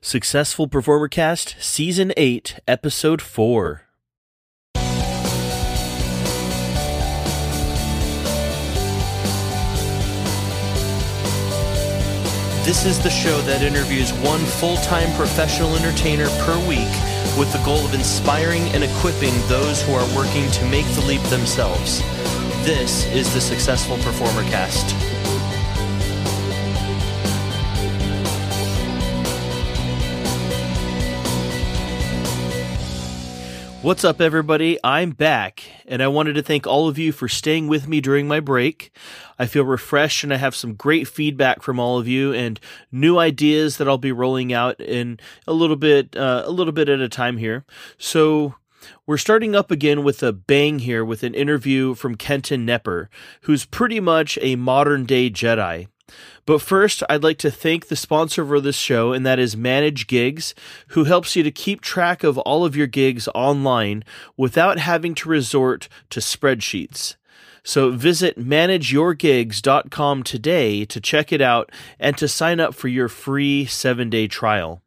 Successful Performer Cast, Season 8, Episode 4. This is the show that interviews one full time professional entertainer per week with the goal of inspiring and equipping those who are working to make the leap themselves. This is the Successful Performer Cast. What's up, everybody? I'm back, and I wanted to thank all of you for staying with me during my break. I feel refreshed, and I have some great feedback from all of you, and new ideas that I'll be rolling out in a little bit, uh, a little bit at a time here. So. We're starting up again with a bang here with an interview from Kenton Knepper, who's pretty much a modern day Jedi. But first, I'd like to thank the sponsor for this show, and that is Manage Gigs, who helps you to keep track of all of your gigs online without having to resort to spreadsheets. So visit manageyourgigs.com today to check it out and to sign up for your free seven day trial.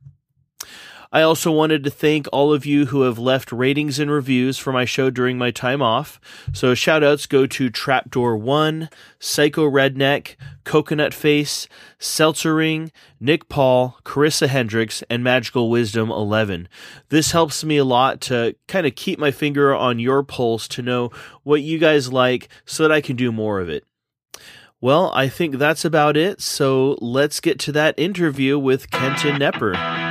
I also wanted to thank all of you who have left ratings and reviews for my show during my time off. So shout outs go to Trapdoor1, Psycho Redneck, Coconut Face, Seltzer Ring, Nick Paul, Carissa Hendricks, and Magical Wisdom 11. This helps me a lot to kind of keep my finger on your pulse to know what you guys like so that I can do more of it. Well, I think that's about it. So let's get to that interview with Kenton Knepper.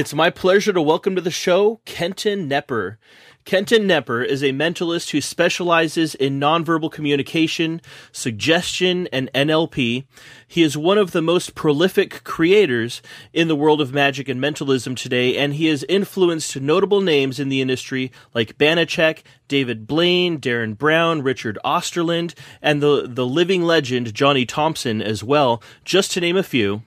It's my pleasure to welcome to the show Kenton Knepper. Kenton Knepper is a mentalist who specializes in nonverbal communication, suggestion, and NLP. He is one of the most prolific creators in the world of magic and mentalism today, and he has influenced notable names in the industry like Banachek, David Blaine, Derren Brown, Richard Osterlind, and the, the living legend Johnny Thompson as well, just to name a few.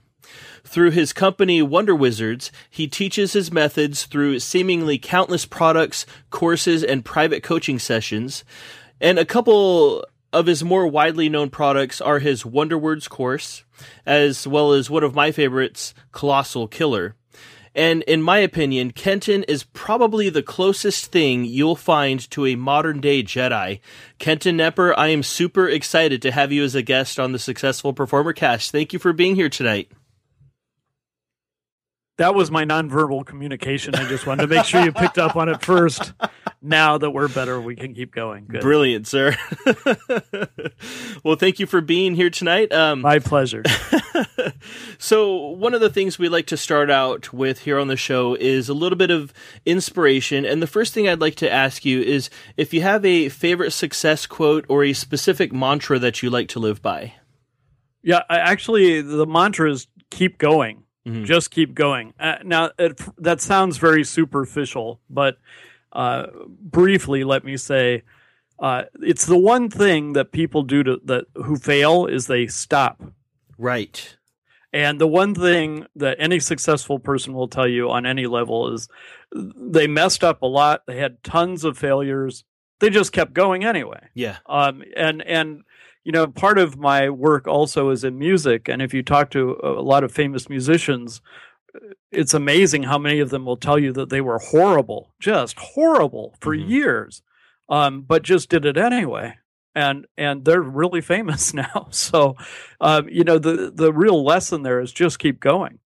Through his company Wonder Wizards, he teaches his methods through seemingly countless products, courses, and private coaching sessions. And a couple of his more widely known products are his Wonder Words course, as well as one of my favorites, Kolossal Killer. And in my opinion, Kenton is probably the closest thing you'll find to a modern day Jedi. Kenton Knepper, I am super excited to have you as a guest on the Successful Performer Cast. Thank you for being here tonight that was my nonverbal communication. I just wanted to make sure you picked up on it first. Now that we're better, we can keep going. Good. Brilliant, sir. well, thank you for being here tonight. Um, my pleasure. so, one of the things we like to start out with here on the show is a little bit of inspiration. And the first thing I'd like to ask you is if you have a favorite success quote or a specific mantra that you like to live by. Yeah, I, actually, the mantra is keep going Mm-hmm. Just keep going. Uh, now, it, that sounds very superficial, but uh, briefly, let me say, uh, it's the one thing that people do to that who fail is they stop. Right. And the one thing that any successful person will tell you on any level is they messed up a lot. They had tons of failures. They just kept going anyway. Yeah. Um. And and you know, part of my work also is in music. And if you talk to a lot of famous musicians, it's amazing how many of them will tell you that they were horrible, just horrible for mm-hmm. years, um, but just did it anyway. And and they're really famous now. So, um, you know, the the real lesson there is just keep going.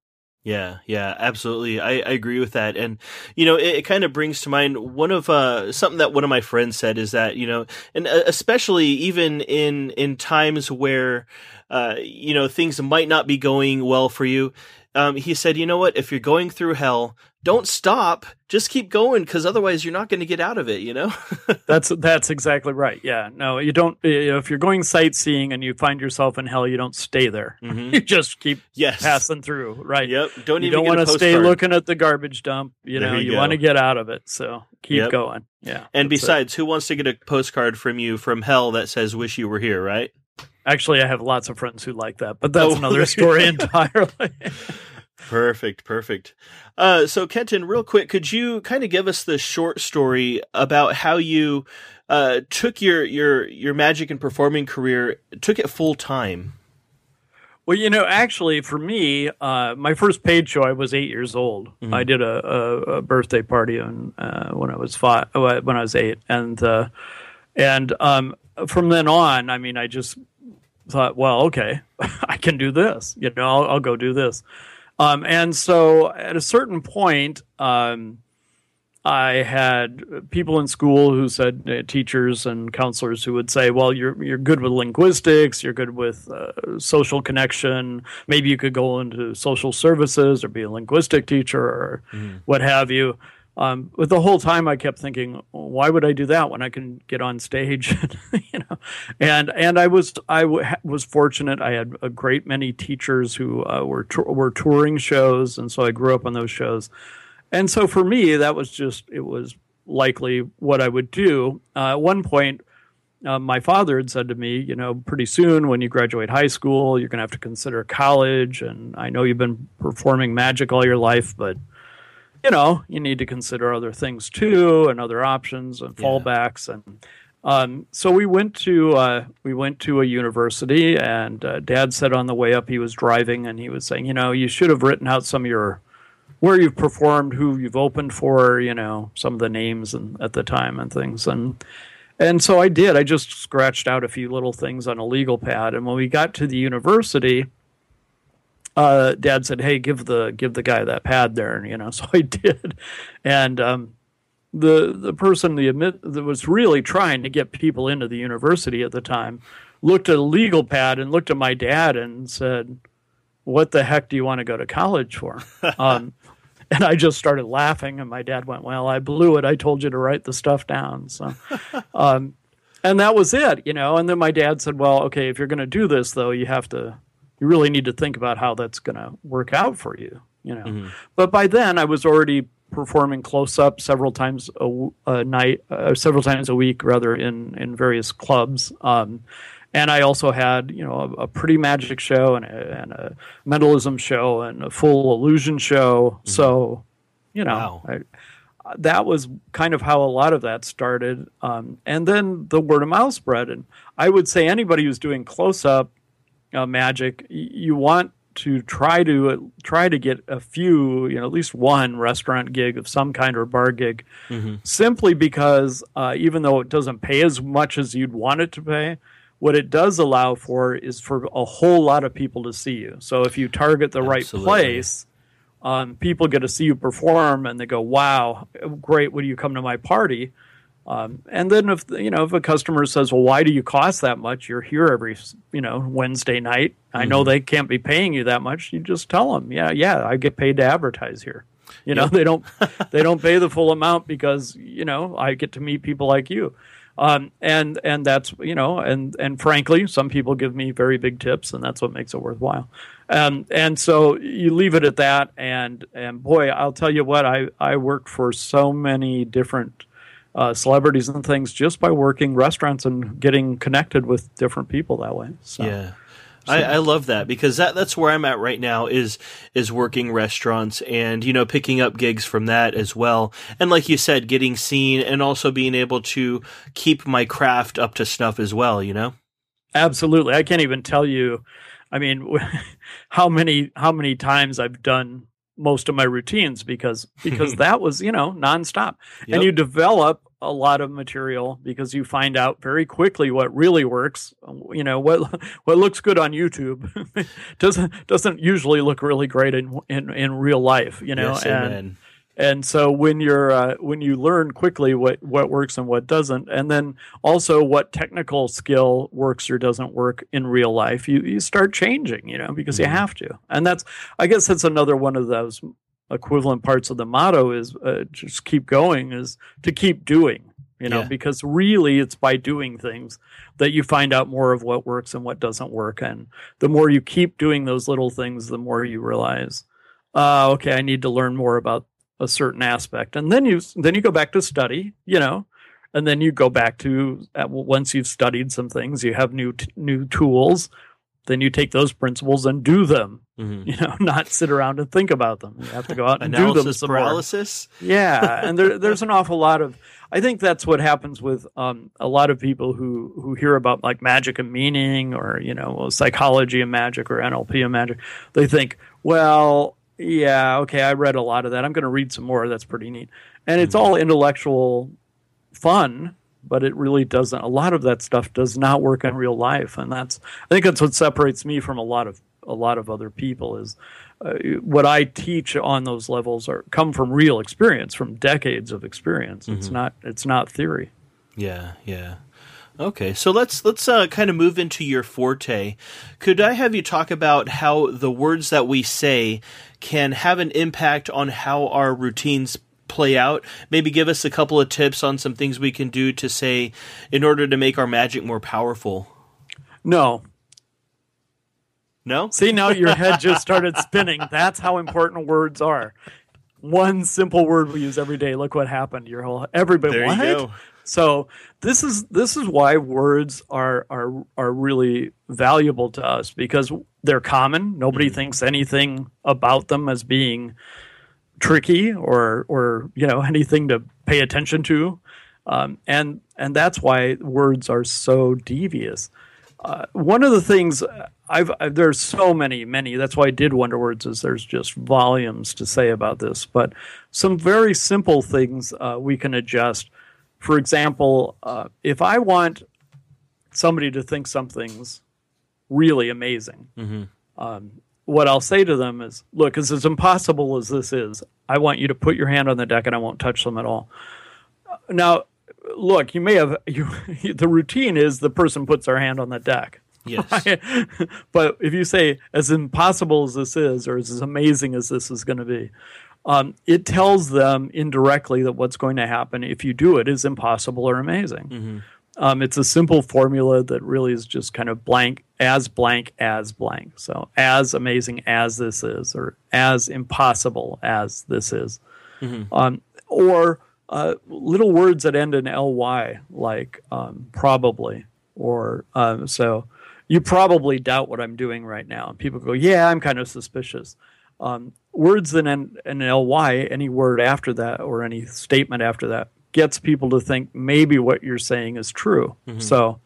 Yeah, yeah, absolutely. I, I agree with that. And, you know, it, it kind of brings to mind one of, uh, something that one of my friends said is that, you know, and uh, especially even in, in times where, uh, you know, things might not be going well for you, um, he said, you know what? If you're going through hell, don't stop. Just keep going because otherwise you're not going to get out of it. You know. that's that's exactly right. Yeah. No, you don't. You know, if you're going sightseeing and you find yourself in hell, you don't stay there. Mm-hmm. you just keep yes. passing through. Right. Yep. Don't you don't want to stay looking at the garbage dump. You know, you, you want to get out of it. So keep yep. going. Yeah. And besides, it. who wants to get a postcard from you from hell that says "Wish you were here"? Right. Actually, I have lots of friends who like that, but that's oh, another story entirely. Perfect, perfect. Uh, so, Kenton, real quick, could you kind of give us the short story about how you uh, took your your your magic and performing career, took it full time? Well, you know, actually, for me, uh, my first paid show, I was eight years old. Mm-hmm. I did a, a, a, birthday party on, uh, when I was five, uh, when I was eight, and uh, and um, from then on, I mean, I just thought, well, okay, I can do this. You know, I'll, I'll go do this. Um, and so, at a certain point, um, I had people in school who said uh, teachers and counselors who would say, "Well, you're you're good with linguistics, you're good with uh, social connection. Maybe you could go into social services or be a linguistic teacher or mm. what have you." Um, but the whole time I kept thinking, why would I do that when I can get on stage? you know, and and I was I w- was fortunate. I had a great many teachers who uh, were were touring shows, and so I grew up on those shows. And so for me, that was just, it was likely what I would do. Uh, at one point, uh, my father had said to me, you know, pretty soon when you graduate high school, you're going to have to consider college. And I know you've been performing magic all your life, but, you know, you need to consider other things too and other options and fallbacks. Yeah. And um, so we went to uh, we went to a university, and uh, Dad said on the way up he was driving, and he was saying, you know, you should have written out some of your where you've performed, who you've opened for, you know, some of the names and at the time and things. And and so I did. I just scratched out a few little things on a legal pad. And when we got to the university, uh, Dad said, "Hey, give the give the guy that pad there." And, you know, so I did. And um, the the person the admit that was really trying to get people into the university at the time looked at a legal pad and looked at my dad and said, "What the heck do you want to go to college for?" Um, and I just started laughing, and my dad went, "Well, I blew it. I told you to write the stuff down." So, um, and that was it, you know. And then my dad said, "Well, okay, if you're going to do this, though, you have to, you really need to think about how that's going to work out for you, you know." Mm-hmm. But by then, I was already performing close up several times a, a night, uh, several times a week, rather, in in various clubs. Um, and I also had you know a, a pretty magic show and a, and a, mentalism show and a full illusion show. Mm-hmm. So you know wow. I, that was kind of how a lot of that started. Um, and then the word of mouth spread. And I would say anybody who's doing close up uh, magic, you want to try to uh, try to get a few, you know, at least one restaurant gig of some kind or bar gig, mm-hmm. simply because uh, even though it doesn't pay as much as you'd want it to pay, what it does allow for is for a whole lot of people to see you. So if you target the Absolutely. right place, um, people get to see you perform and they go, "Wow, great! Would you come to my party?" Um, and then if you know if a customer says, "Well, why do you cost that much? You're here every you know Wednesday night. I mm-hmm. know they can't be paying you that much." You just tell them, "Yeah, yeah, I get paid to advertise here." You know, they don't they don't pay the full amount because you know I get to meet people like you. Um, and and that's you know and and frankly, some people give me very big tips, and that's what makes it worthwhile. Um, and so you leave it at that, and and boy, I'll tell you what, I I worked for so many different uh, celebrities and things just by working restaurants and getting connected with different people that way. So. Yeah. I, I, love that because that that's where I'm at right now is is working restaurants and you know picking up gigs from that as well and like you said getting seen and also being able to keep my craft up to snuff as well you know absolutely I can't even tell you I mean how many how many times I've done most of my routines because because that was you know nonstop yep. and you develop a lot of material because you find out very quickly what really works. You know what what looks good on YouTube doesn't doesn't usually look really great in in, in real life. You know, yes, and and so when you're uh, when you learn quickly what what works and what doesn't, and then also what technical skill works or doesn't work in real life, you you start changing. You know, because mm-hmm. you have to, and that's I guess that's another one of those equivalent parts of the motto is uh, just keep going is to keep doing you know yeah. because really it's by doing things that you find out more of what works and what doesn't work and the more you keep doing those little things the more you realize uh, okay i need to learn more about a certain aspect and then you then you go back to study you know and then you go back to uh, once you've studied some things you have new t- new tools then you take those principles and do them. Mhm. You know, not sit around and think about them. You have to go out and do them Analysis some more. paralysis. Yeah, and there, there's an awful lot of. I think that's what happens with um, a lot of people who who hear about like magic and meaning, or you know, psychology and magic, or NLP and magic. They think, well, yeah, okay, I read a lot of that. I'm going to read some more. That's pretty neat, and it's all intellectual fun, but it really doesn't. A lot of that stuff does not work in real life, and that's. I think that's what separates me from a lot of a lot of other people is uh, what I teach on those levels are come from real experience, from decades of experience. It's not it's not theory. Yeah, yeah. Okay, so let's let's uh, kind of move into your forte. Could I have you talk about how the words that we say can have an impact on how our routines play out? Maybe give us a couple of tips on some things we can do to say in order to make our magic more powerful. No, No? see now your head just started spinning. That's how important words are. One simple word we use every day. Look what happened. Your whole everybody. There what? you go. So this is this is why words are are are really valuable to us because they're common. Nobody mm-hmm. thinks anything about them as being tricky or or you know anything to pay attention to, um, and and that's why words are so devious. Uh, one of the things I've, I've there's so many many that's why I did Wonder Words is there's just volumes to say about this, but some very simple things uh, we can adjust. For example, uh, if I want somebody to think something's really amazing, um, what I'll say to them is, "Look, as as impossible as this is, I want you to put your hand on the deck, and I won't touch them at all." Now, look, you may have you, the routine is the person puts their hand on the deck. Yes. but if you say as impossible as this is, or as amazing as this is going to be, um, it tells them indirectly that what's going to happen if you do it is impossible or amazing. Um, it's a simple formula that really is just kind of blank as blank as blank. So as amazing as this is, or as impossible as this is, um, or uh, little words that end in ly, like um, probably, or um, so. You probably doubt what I'm doing right now. And people go, "Yeah, I'm kind of suspicious." Um, words that end in ly, any word after that or any statement after that, gets people to think maybe what you're saying is true. So,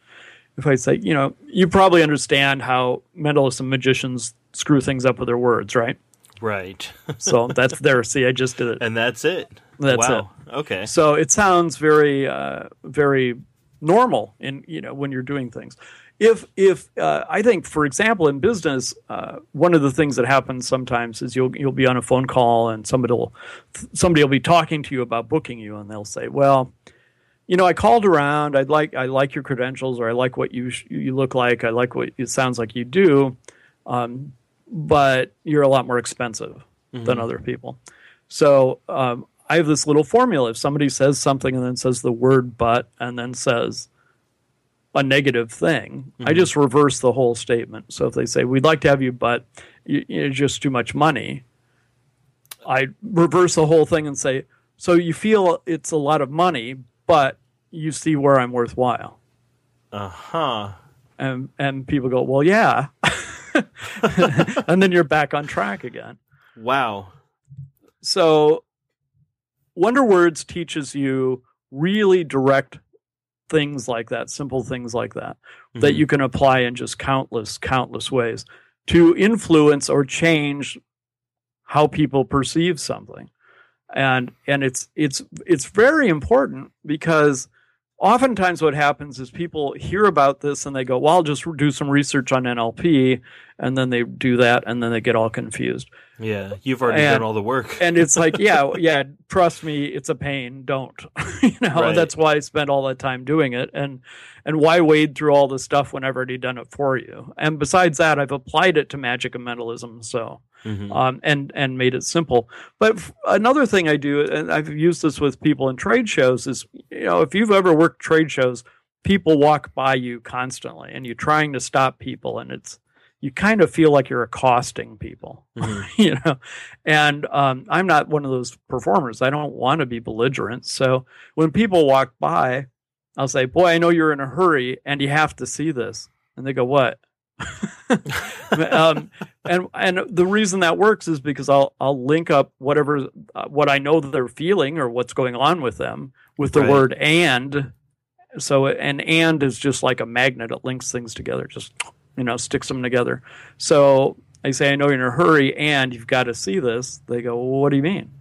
if I say, you know, you probably understand how mentalists and magicians screw things up with their words, right? right. So that's there. See, I just did it. and that's it. That's wow. Okay. So it sounds very, uh, very normal in you know when you're doing things. If if uh, I think, for example, in business, uh, one of the things that happens sometimes is you'll you'll be on a phone call and somebody will somebody will be talking to you about booking you, and they'll say, "Well, you know, I called around. I'd like I like your credentials, or I like what you sh- you look like. I like what it sounds like you do, um, but you're a lot more expensive than other people." So um, I have this little formula. If somebody says something and then says the word "but" and then says a negative thing, I just reverse the whole statement. So if they say we'd like to have you, but you, you're just too much money, I reverse the whole thing and say, so you feel it's a lot of money, but you see where I'm worthwhile. Uh huh. And and people go, well, yeah, and then you're back on track again. Wow. So Wonder Words teaches you really direct things like that, simple things like that, that Mhm. you can apply in just countless, countless ways to influence or change how people perceive something. And and it's it's it's very important because oftentimes what happens is people hear about this and they go, "Well, I'll just do some research on NLP," and then they do that and then they get all confused Yeah. You've already And- done all the work. and it's like yeah yeah trust me it's a pain don't you know Right. that's why i spent all that time doing it and and why wade through all this stuff when i've already done it for you and besides that i've applied it to magic and mentalism so Mhm. um, and and made it simple. But f- another thing I do, and I've used this with people in trade shows, is you know if you've ever worked trade shows, people walk by you constantly, and you're trying to stop people, and it's you kind of feel like you're accosting people, Mhm. you know. And um, I'm not one of those performers. I don't want to be belligerent. So when people walk by, I'll say, "Boy, I know you're in a hurry, and you have to see this." And they go, "What?" um, and and the reason that works is because I'll I'll link up whatever uh, what I know that they're feeling or what's going on with them with the Right. word and. So an and is just like a magnet; it links things together, just you know, sticks them together. So I say, I know you're in a hurry, and you've got to see this. They go, well, what do you mean?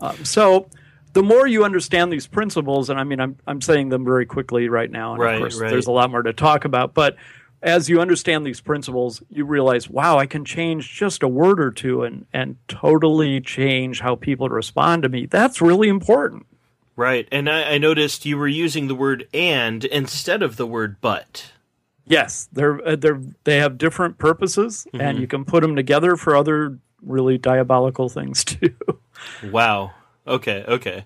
Um, so the more you understand these principles, and I mean, I'm I'm saying them very quickly right now, and Right, of course, right. there's a lot more to talk about, but as you understand these principles, you realize, wow, I can change just a word or two and and totally change how people respond to me. That's really important. Right. And I, I noticed you were using the word and instead of the word but. Yes, they're uh, they're they have different purposes, and Mm-hmm. you can put them together for other really diabolical things too. Wow. Okay. Okay.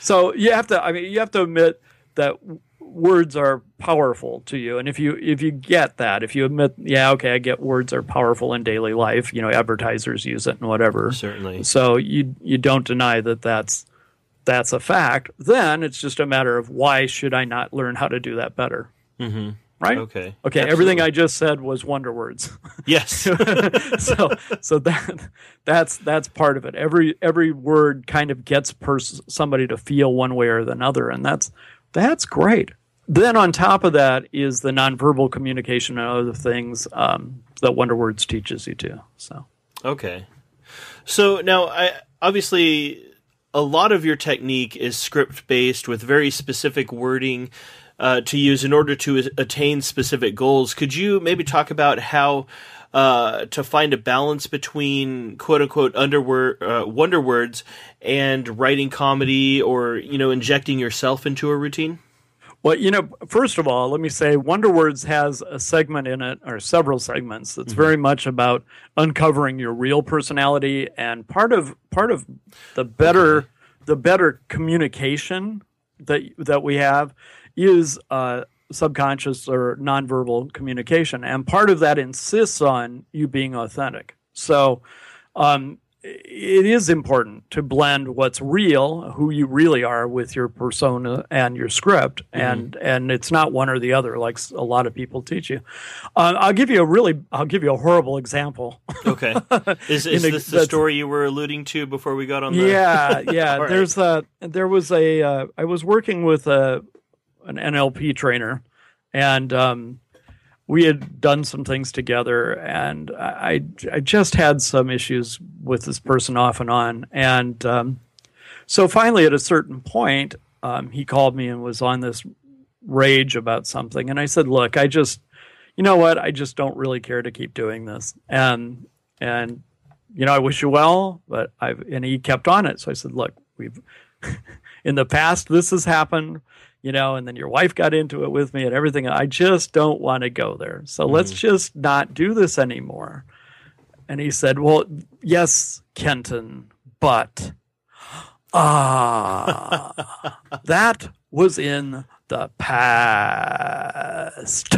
so you have to, I mean, you have to admit that words are powerful to you, and if you if you get that, if you admit, yeah, okay, I get words are powerful in daily life. You know, advertisers use it and whatever. Certainly. So you you don't deny that that's that's a fact. Then it's just a matter of why should I not learn how to do that better? Mm-hmm. Right. Okay. Okay, everything I just said was wonder words. Yes. so so that that's that's part of it. Every every word kind of gets pers- somebody to feel one way or the another, and that's that's great. Then on top of that is the nonverbal communication and other things um, that Wonder Words teaches you too. So Okay. So now, I obviously a lot of your technique is script based with very specific wording uh, to use in order to attain specific goals. Could you maybe talk about how uh, to find a balance between quote unquote underword, uh, wonder words and writing comedy or you know injecting yourself into a routine? Well, you know, first of all, let me say Wonder Words has a segment in it, or several segments, that's very much about uncovering your real personality. And part of part of the better the better communication that that we have is uh, subconscious or nonverbal communication, and part of that insists on you being authentic. So. Um, it is important to blend what's real, who you really are, with your persona and your script, and and it's not one or the other, like a lot of people teach you. Uh, I'll give you a really, I'll give you a horrible example. Okay. Is, is this the story you were alluding to before we got on the? yeah, yeah. Right. There's a there was a uh, I was working with a an NLP trainer, and um, we had done some things together, and I I just had some issues with this person off and on, and um, so finally at a certain point, um, he called me and was on this rage about something, and I said, "Look, I just." You know what? I just don't really care to keep doing this, and and you know, I wish you well, but I've, and he kept on it. So I said, look, we've, in the past, this has happened, you know, and then your wife got into it with me and everything. I just don't want to go there. So let's just not do this anymore. And he said, well, yes, Kenton, but, ah, that was in the past.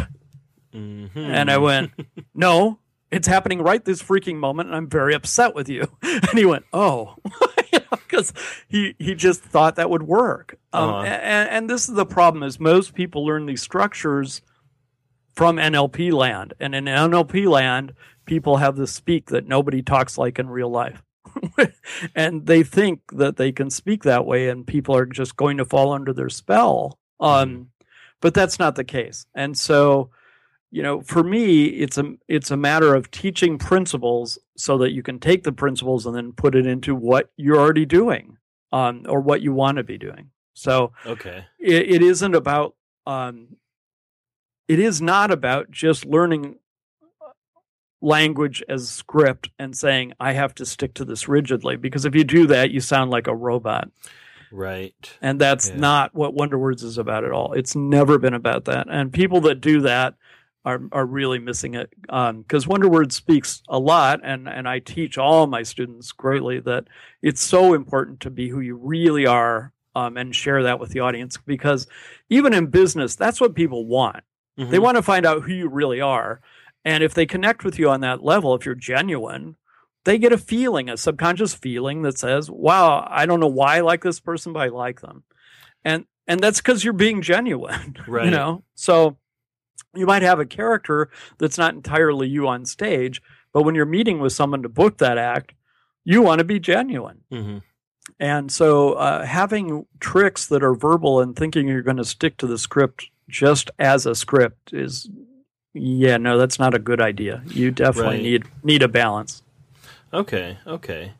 Mhm. And I went, no, it's happening right this freaking moment, and I'm very upset with you. And he went, oh, because he he just thought that would work. Um, Uh-huh. and, and this is the problem: is most people learn these structures from NLP land, and in NLP land, people have this speak that nobody talks like in real life. and they think that they can speak that way and people are just going to fall under their spell um, but that's not the case and so you know for me it's a it's a matter of teaching principles so that you can take the principles and then put it into what you're already doing um, or what you want to be doing so Okay. it, it isn't about um, it is not about just learning language as script and saying i have to stick to this rigidly because if you do that you sound like a robot Right. and that's Yeah. not what wonder words is about at all it's never been about that and people that do that are, are really missing it because wonder words speaks a lot and, and i teach all my students greatly that it's so important to be who you really are um, and share that with the audience because even in business that's what people want they Mhm. want to find out who you really are. And if they connect with you on that level, if you're genuine, they get a feeling, a subconscious feeling that says, wow, I don't know why I like this person, but I like them. And and that's because you're being genuine. Right. You know? So you might have a character that's not entirely you on stage, but when you're meeting with someone to book that act, you want to be genuine. hmm And so uh, having tricks that are verbal and thinking you're going to stick to the script just as a script is, yeah, no, that's not a good idea. You definitely Right. need need a balance. Okay, okay.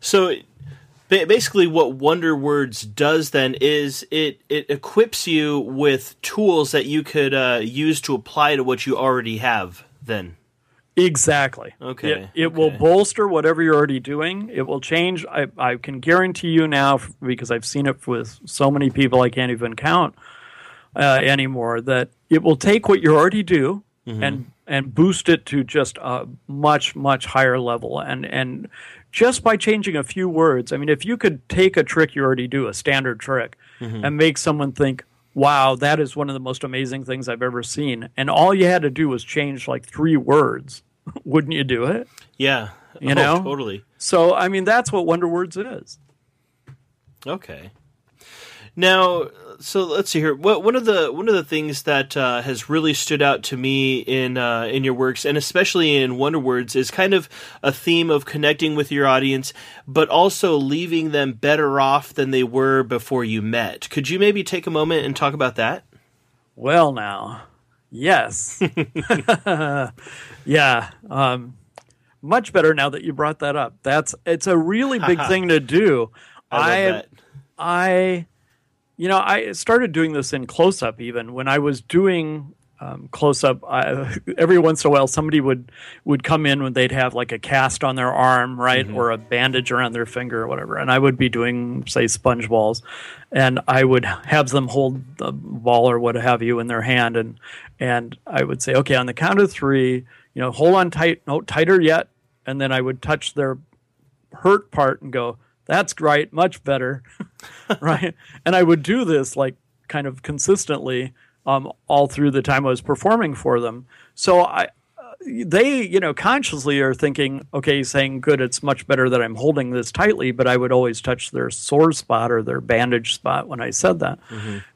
So basically what Wonder Words does then is it it equips you with tools that you could uh, use to apply to what you already have then. Exactly. Okay, It, it will bolster whatever you're already doing. It will change. I, I can guarantee you now, because I've seen it with so many people I can't even count uh, anymore, that it will take what you already do Mm-hmm. and and boost it to just a much much higher level. And and just by changing a few words, I mean, if you could take a trick you already do, a standard trick, Mm-hmm. and make someone think. Wow, that is one of the most amazing things I've ever seen. And all you had to do was change like three words. Wouldn't you do it? Yeah. You Oh, know? totally. So, I mean, that's what Wonder Words is. Okay. Now, so let's see here. What one of the one of the things that uh, has really stood out to me in uh, in your works, and especially in Wonder Words, is kind of a theme of connecting with your audience, but also leaving them better off than they were before you met. Could you maybe take a moment and talk about that? Well, now, yes. yeah. Um, much better now that you brought that up. That's it's a really big thing to do. I love I that. I, you know, I started doing this in close up even when I was doing um, close up. I, every once in a while, somebody would would come in when they'd have like a cast on their arm, right, or a bandage around their finger or whatever, and I would be doing say sponge balls, and I would have them hold the ball or what have you in their hand, and and I would say, okay, on the count of three, you know, hold on tight, no tighter yet, and then I would touch their hurt part and go, that's right, much better. right. And I would do this like kind of consistently um, all through the time I was performing for them. So I, uh, they, you know, consciously are thinking, okay, saying, good, it's much better that I'm holding this tightly, but I would always touch their sore spot or their bandage spot when I said that.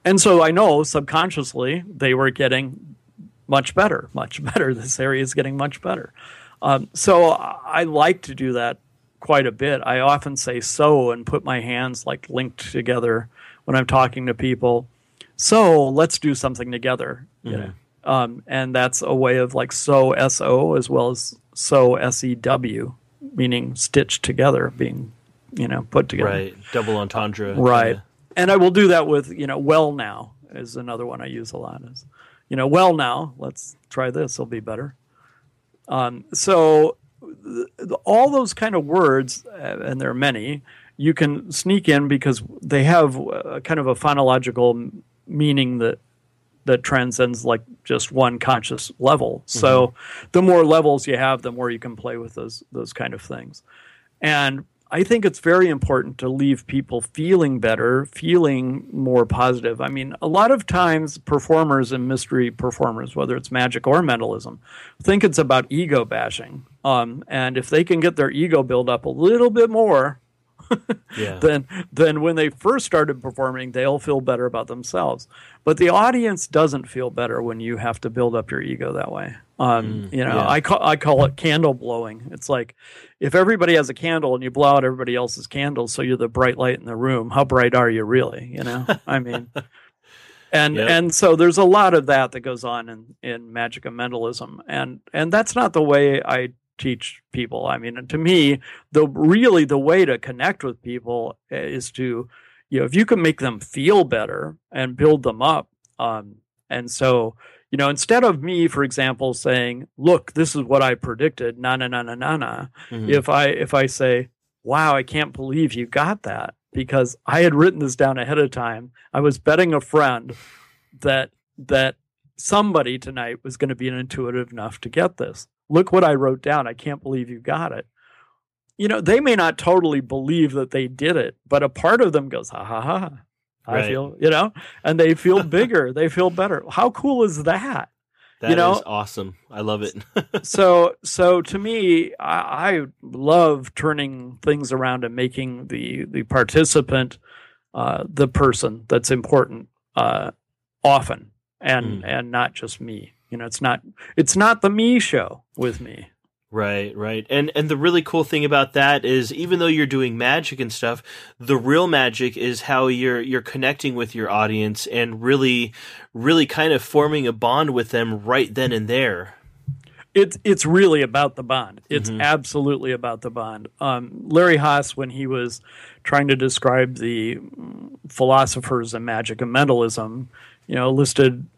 And so I know subconsciously they were getting much better, much better. This area is getting much better. Um, so I like to do that quite a bit. I often say so and put my hands like linked together when I'm talking to people. So let's do something together. You know, um, and that's a way of like so S O as well as so S E W, meaning stitched together, being you know put together. Right. Double entendre. Right. And I will do that with, you know, well now is another one I use a lot is, you know, well now, let's try this, it'll be better. Um, so all those kind of words, uh, and there are many, you can sneak in because they have uh, kind of a phonological m- meaning that that transcends like just one conscious level. So the more levels you have, the more you can play with those those kind of things. And I think it's very important to leave people feeling better, feeling more positive. I mean, a lot of times performers and mystery performers, whether it's magic or mentalism, think it's about ego bashing. Um, and if they can get their ego built up a little bit more, Yeah. then then when they first started performing, they'll feel better about themselves. But the audience doesn't feel better when you have to build up your ego that way. Um, you know, yeah. I call I call it candle blowing. It's like if everybody has a candle and you blow out everybody else's candle, so you're the bright light in the room. How bright are you really? You know, I mean. And Yep. and so there's a lot of that that goes on in, in magic and mentalism, and and that's not the way I teach people. I mean, to me, the really the way to connect with people is to, you know, if you can make them feel better and build them up. Um, and so, you know, instead of me, for example, saying, "Look, this is what I predicted," na na na na na na. Mhm. If I if I say, "Wow, I can't believe you got that," because I had written this down ahead of time. I was betting a friend that that somebody tonight was going to be intuitive enough to get this. Look what I wrote down. I can't believe you got it. You know, they may not totally believe that they did it, but a part of them goes, ha ha ha. I Right. feel, you know, and they feel bigger. they feel better. How cool is that? That you know- is awesome. I love it. so so to me I, I love turning things around and making the the participant uh, the person that's important uh, often and Mm. and not just me You know, it's not it's not the me show with me. Right, right. And and the really cool thing about that is even though you're doing magic and stuff, the real magic is how you're you're connecting with your audience and really really kind of forming a bond with them right then and there. It's it's really about the bond. It's mm-hmm. absolutely about the bond. Um, Larry Hass, when he was trying to describe the philosophers and magic and mentalism, you know, listed,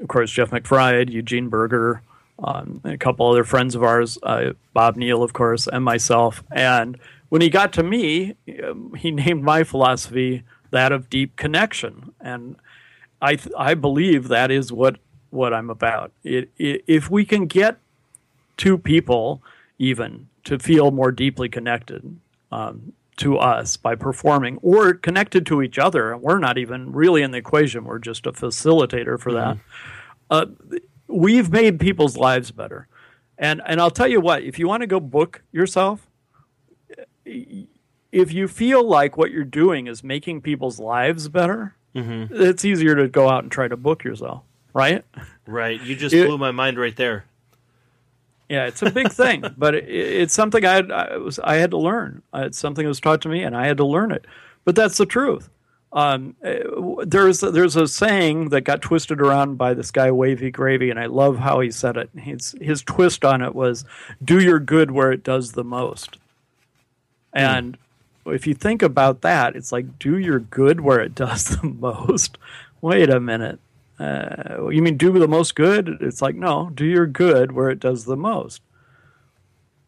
of course, Jeff McBride, Eugene Burger, um, a couple other friends of ours, uh, Bob Neale, of course, and myself. And when he got to me, um, he named my philosophy that of deep connection, and I th- I believe that is what what I'm about. It, it, if we can get two people even to feel more deeply connected um, to us by performing or connected to each other, we're not even really in the equation. We're just a facilitator for mm-hmm. that. Uh, we've made people's lives better. And and I'll tell you what, if you want to go book yourself, if you feel like what you're doing is making people's lives better, mm-hmm. it's easier to go out and try to book yourself, right? Right. You just it, blew my mind right there. Yeah, it's a big thing, but it, it's something I had, I, was, I had to learn. It's something that was taught to me, and I had to learn it. But that's the truth. Um, there's there's a saying that got twisted around by this guy Wavy Gravy, and I love how he said it. His his twist on it was, "Do your good where it does the most." And mm. if you think about that, it's like, "Do your good where it does the most." Wait a minute. Uh, you mean do the most good? It's like no, do your good where it does the most.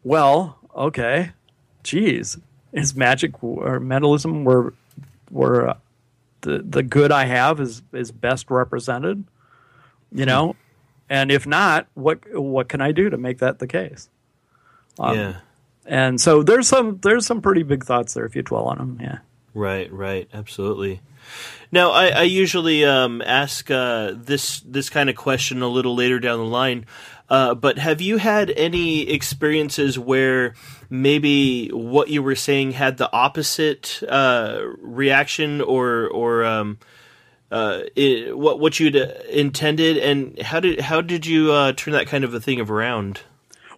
Well, okay, geez, is magic or mentalism where where uh, the the good I have is is best represented, you know, and if not, what what can I do to make that the case? Um, yeah. And so there's some there's some pretty big thoughts there if you dwell on them. Yeah. Right. Right. Absolutely. Now, I, I usually um, ask uh, this this kind of question a little later down the line, uh, but have you had any experiences where maybe what you were saying had the opposite uh, reaction or or um, uh, it, what what you'd intended, and how did how did you uh, turn that kind of a thing around?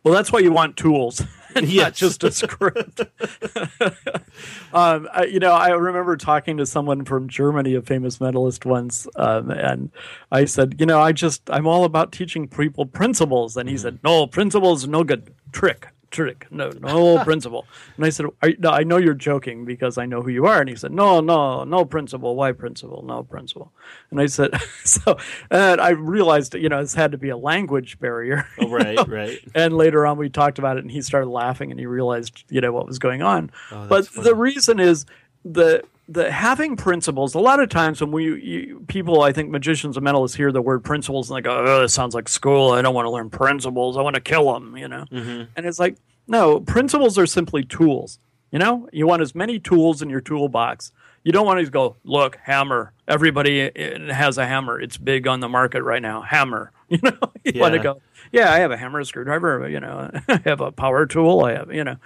Well, that's why you want tools. yes. not just a script. um, I, you know, I remember talking to someone from Germany, a famous mentalist once, um, and I said, you know, I just I'm all about teaching people principles, and he mm. said, no, principles no good trick trick. No, no principle. And I said, no, I know you're joking because I know who you are. And he said, no, no, no principle. Why principle? No principle. And I said, so, and I realized, you know, this had to be a language barrier. Oh, right, know? right. And later on, we talked about it, and he started laughing, and he realized, you know, what was going on. Oh, but funny. the reason is the the having principles a lot of times when we you, people i think magicians and mentalists hear the word principles and they go oh this sounds like school. I don't want to learn principles. I want to kill them you know? Mm-hmm. and it's like no principles are simply tools you know? You want as many tools in your toolbox. You don't want to go look hammer. Everybody uh, uh, has a hammer. It's big on the market right now. Hammer. You know? You yeah. want to go yeah, I have a hammer, a screwdriver, uh, you know, I have a power tool, I have, you know,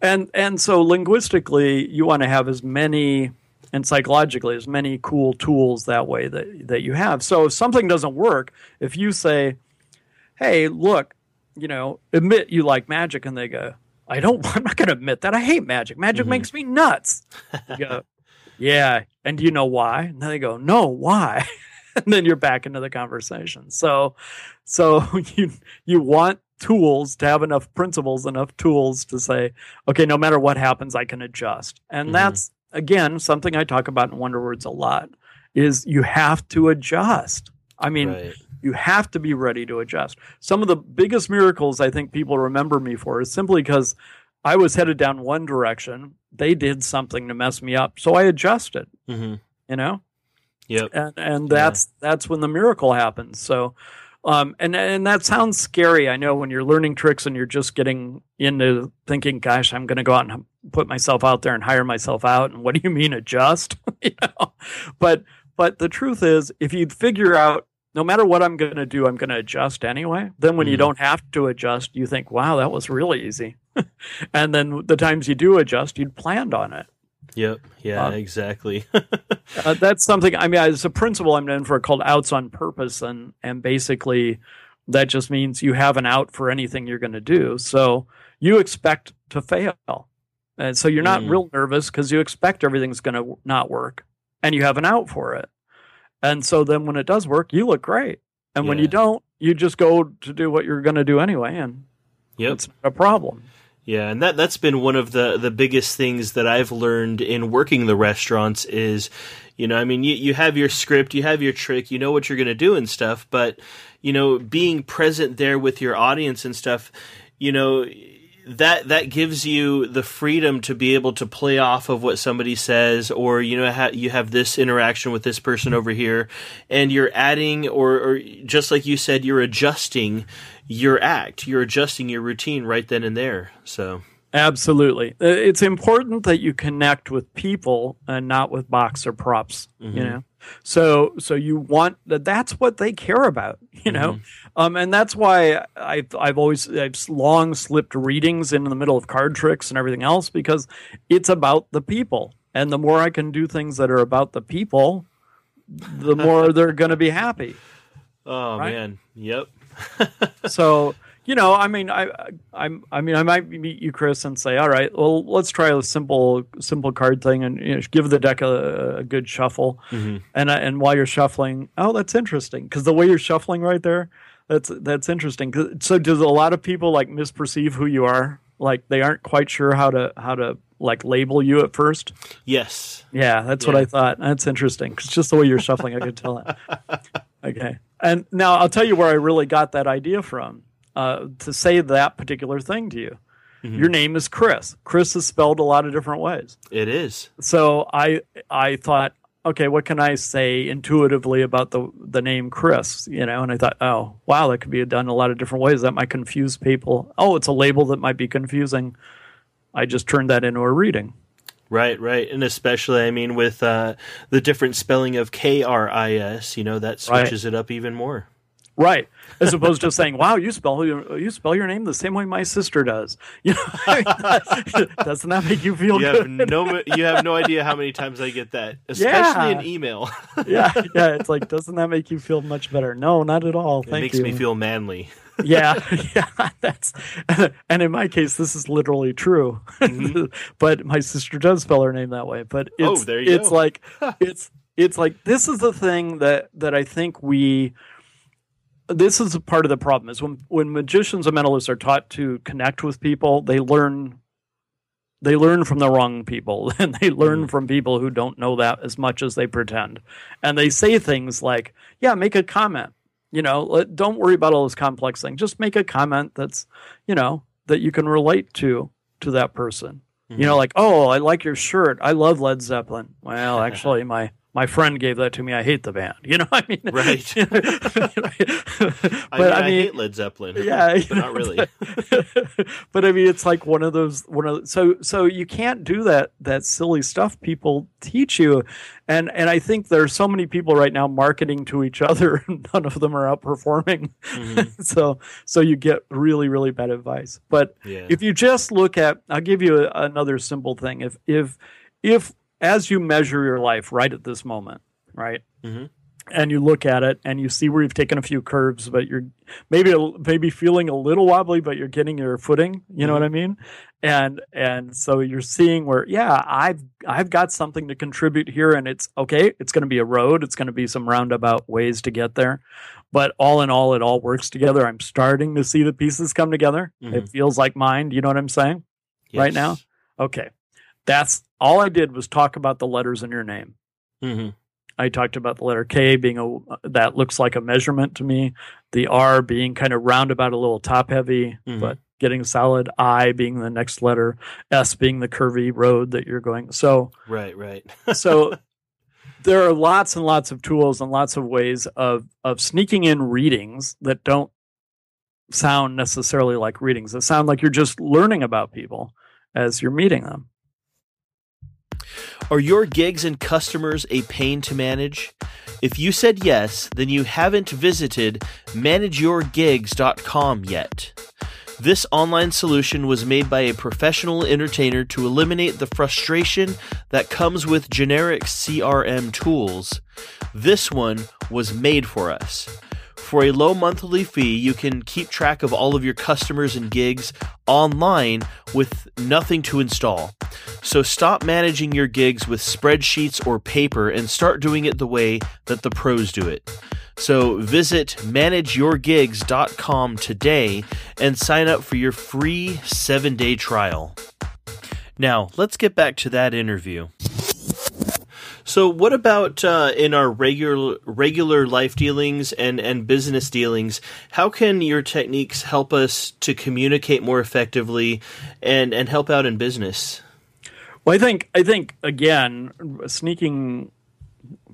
and and so linguistically, you want to have as many and psychologically as many cool tools that way that that you have. So if something doesn't work, if you say, "Hey, look, you know, admit you like magic," and they go, "I don't. I'm not going to admit that. I hate magic. Magic mm-hmm. makes me nuts." You go, "Yeah, and do you know why?" And then they go, "No, why?" and then you're back into the conversation. So, so you you want tools to have enough principles, enough tools to say, okay, no matter what happens, I can adjust. And mm-hmm. that's again something I talk about in Wonder Words a lot. Is you have to adjust. I mean. Right. You have to be ready to adjust. Some of the biggest miracles I think people remember me for is simply because I was headed down one direction. They did something to mess me up, so I adjusted. Mm-hmm. You know, Yep. And and that's yeah. that's when the miracle happens. So um, and and that sounds scary. I know when you're learning tricks and you're just getting into thinking, "Gosh, I'm going to go out and put myself out there and hire myself out." And what do you mean adjust? you know, but but the truth is, if you figure out, no matter what I'm going to do, I'm going to adjust anyway. Then when mm. you don't have to adjust, you think, "Wow, that was really easy." and then the times you do adjust, you'd planned on it. Yep. Yeah. Uh, exactly. uh, that's something. I mean, as a principle, I'm known for called outs on purpose, and and basically, That just means you have an out for anything you're going to do. So you expect to fail. And so you're not Mm. real nervous because you expect everything's going to not work and you have an out for it. And so then when it does work, you look great. And when you don't, you just go to do what you're going to do anyway. And Yep. it's a problem. Yeah, and that that's been one of the the biggest things that I've learned in working the restaurants is, you know, I mean, you you have your script, you have your trick, you know what you're going to do and stuff, but you know, being present there with your audience and stuff, you know, that that gives you the freedom to be able to play off of what somebody says or you know ha- you have this interaction with this person over here and you're adding or, or just like you said you're adjusting your act you're adjusting your routine right then and there so Absolutely. Uh, It's important that you connect with people and not with box or props, you Mhm. know. So so you want that that's what they care about, you know. Um and that's why I I've always I've long slipped readings in the middle of card tricks and everything else because it's about the people. And the more I can do things that are about the people, the more they're going to be happy oh Right? man yep so you know i mean i i'm i mean i might meet you chris and say all right well let's try a simple simple card thing and you know, give the deck a, a good shuffle Mhm. and and while you're shuffling oh that's interesting because the way you're shuffling right there that's that's interesting. so does a lot of people like misperceive who you are like they aren't quite sure how to how to like label you at first yes yeah, that's what I thought. That's interesting because just the way you're shuffling, I could tell it. Okay, and now I'll tell you where I really got that idea from. Uh, to say that particular thing to you, Mhm. your name is Chris. Chris is spelled a lot of different ways. it is So I I thought, okay, what can I say intuitively about the the name Chris? You know, and I thought, oh wow, that could be done a lot of different ways. That might confuse people. Oh, it's a label that might be confusing. I just turned that into a reading. right right and especially i mean with uh the different spelling of k-r-i-s you know that Right. switches it up even more Right. As opposed to saying, "Wow, you spell your, you spell your name the same way my sister does." You know, doesn't that make you feel you have no you have no idea how many times i get that especially in email yeah, yeah. It's like, doesn't that make you feel much better? No, not at all. it Thank makes you. me feel manly yeah, yeah. That's and in my case, this is literally true. but my sister does spell her name that way. But it's Mm-hmm. Oh, there you it's go. like it's it's like this is the thing that that I think we this is a part of the problem is when when magicians and mentalists are taught to connect with people, they learn they learn from the wrong people and they learn Mhm. from people who don't know that as much as they pretend. And they say things like, "Yeah, make a comment." You know, don't worry about all this complex thing. Just make a comment that's, you know, that you can relate to to that person. You know, like, "Oh, I like your shirt. I love Led Zeppelin." Well, actually, my my friend gave that to me. I hate the band. You know, I mean, Right. but I mean, I, hate Led Zeppelin. yeah, but not really. but I mean, it's like one of those one of so so you can't do that that silly stuff people teach you, and and I think there's so many people right now marketing to each other, and none of them are outperforming. Mhm. so so you get really really bad advice. But Yeah. if you just look at, I'll give you a, another simple thing. If if if as you measure your life right at this moment, right, Mhm. and you look at it and you see where you've taken a few curves, but you're maybe maybe feeling a little wobbly, but you're getting your footing. You know what I mean? And and so you're seeing where yeah, I've I've got something to contribute here, and it's okay. It's going to be a road. It's going to be some roundabout ways to get there. But all in all, it all works together. I'm starting to see the pieces come together. It Mhm. feels like mind. You know what I'm saying? right now? Okay. That's all I did was talk about the letters in your name. Mhm. I talked about the letter K being a that looks like a measurement to me. The R being kind of roundabout, a little top heavy, Mhm. but getting solid. I being the next letter. S being the curvy road that you're going. So Right. Right. so there are lots and lots of tools and lots of ways of of sneaking in readings that don't sound necessarily like readings. That sound like you're just learning about people as you're meeting them. Are your gigs and customers a pain to manage? If you said yes, then you haven't visited manageyourgigs.com yet. This online solution was made by a professional entertainer to eliminate the frustration that comes with generic CRM tools. This one was made for us. For a low monthly fee, you can keep track of all of your customers and gigs online with nothing to install. So stop managing your gigs with spreadsheets or paper and start doing it the way that the pros do it. So visit manageyourgigs.com today and sign up for your free seven day trial. Now, let's get back to that interview. So, what about uh, in our regular regular life dealings and and business dealings? How can your techniques help us to communicate more effectively and and help out in business? Well, I think I think again, sneaking,